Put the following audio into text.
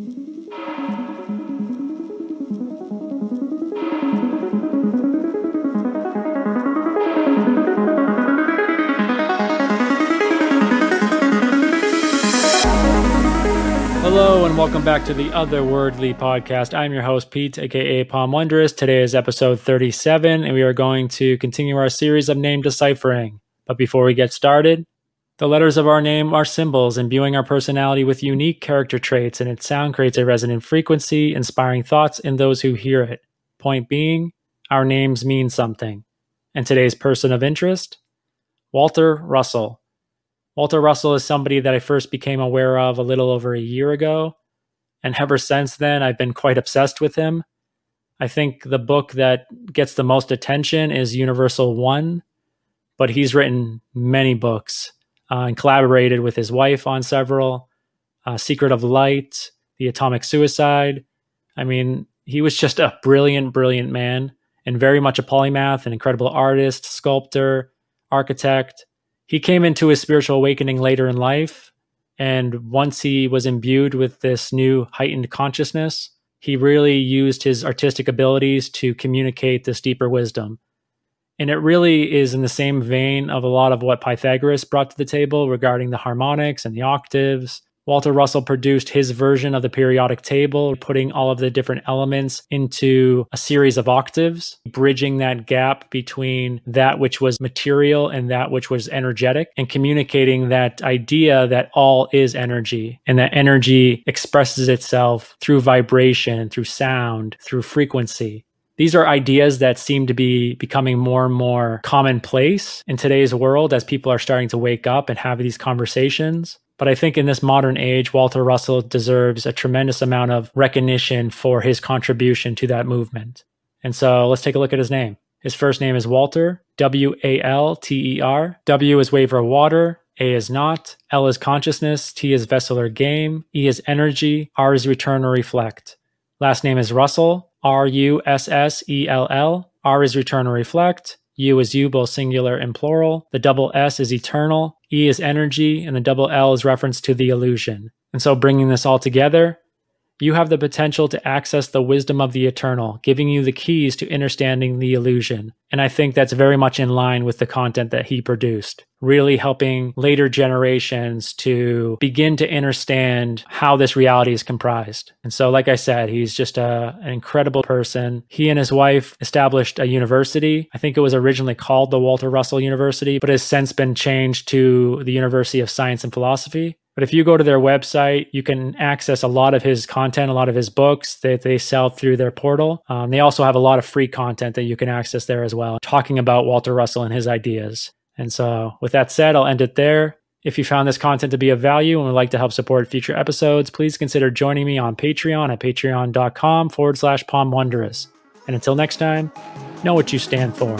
Hello and welcome back to the Otherworldly podcast. I'm your host, Pete, aka Pom Wondrous. Today is episode 37, and we are going to continue our series of name deciphering. But before we get started, the letters of our name are symbols, imbuing our personality with unique character traits, and its sound creates a resonant frequency, inspiring thoughts in those who hear it. Point being, our names mean something. And today's person of interest, Walter Russell. Walter Russell is somebody that I first became aware of a little over a year ago. And ever since then, I've been quite obsessed with him. I think the book that gets the most attention is Universal One, but he's written many books uh, and collaborated with his wife on several uh, Secret of Light, The Atomic Suicide. I mean, he was just a brilliant, brilliant man and very much a polymath, an incredible artist, sculptor, architect he came into his spiritual awakening later in life. And once he was imbued with this new heightened consciousness, he really used his artistic abilities to communicate this deeper wisdom. And it really is in the same vein of a lot of what Pythagoras brought to the table regarding the harmonics and the octaves Walter Russell produced his version of the periodic table, putting all of the different elements into a series of octaves, bridging that gap between that which was material and that which was energetic, and communicating that idea that all is energy and that energy expresses itself through vibration, through sound, through frequency. These are ideas that seem to be becoming more and more commonplace in today's world as people are starting to wake up and have these conversations. But I think in this modern age, Walter Russell deserves a tremendous amount of recognition for his contribution to that movement. And so let's take a look at his name. His first name is Walter, W A L T E R. W is waiver of water, A is not, L is consciousness, T is vessel or game, E is energy, R is return or reflect. Last name is Russell, R U S S E L L. R is return or reflect. U is you, both singular and plural. The double S is eternal. E is energy, and the double L is reference to the illusion. And so, bringing this all together, you have the potential to access the wisdom of the eternal, giving you the keys to understanding the illusion. And I think that's very much in line with the content that he produced, really helping later generations to begin to understand how this reality is comprised. And so, like I said, he's just a, an incredible person. He and his wife established a university. I think it was originally called the Walter Russell University, but has since been changed to the University of Science and Philosophy. But if you go to their website, you can access a lot of his content, a lot of his books that they sell through their portal. Um, they also have a lot of free content that you can access there as well, talking about Walter Russell and his ideas. And so, with that said, I'll end it there. If you found this content to be of value and would like to help support future episodes, please consider joining me on Patreon at patreon.com forward slash pom wondrous. And until next time, know what you stand for.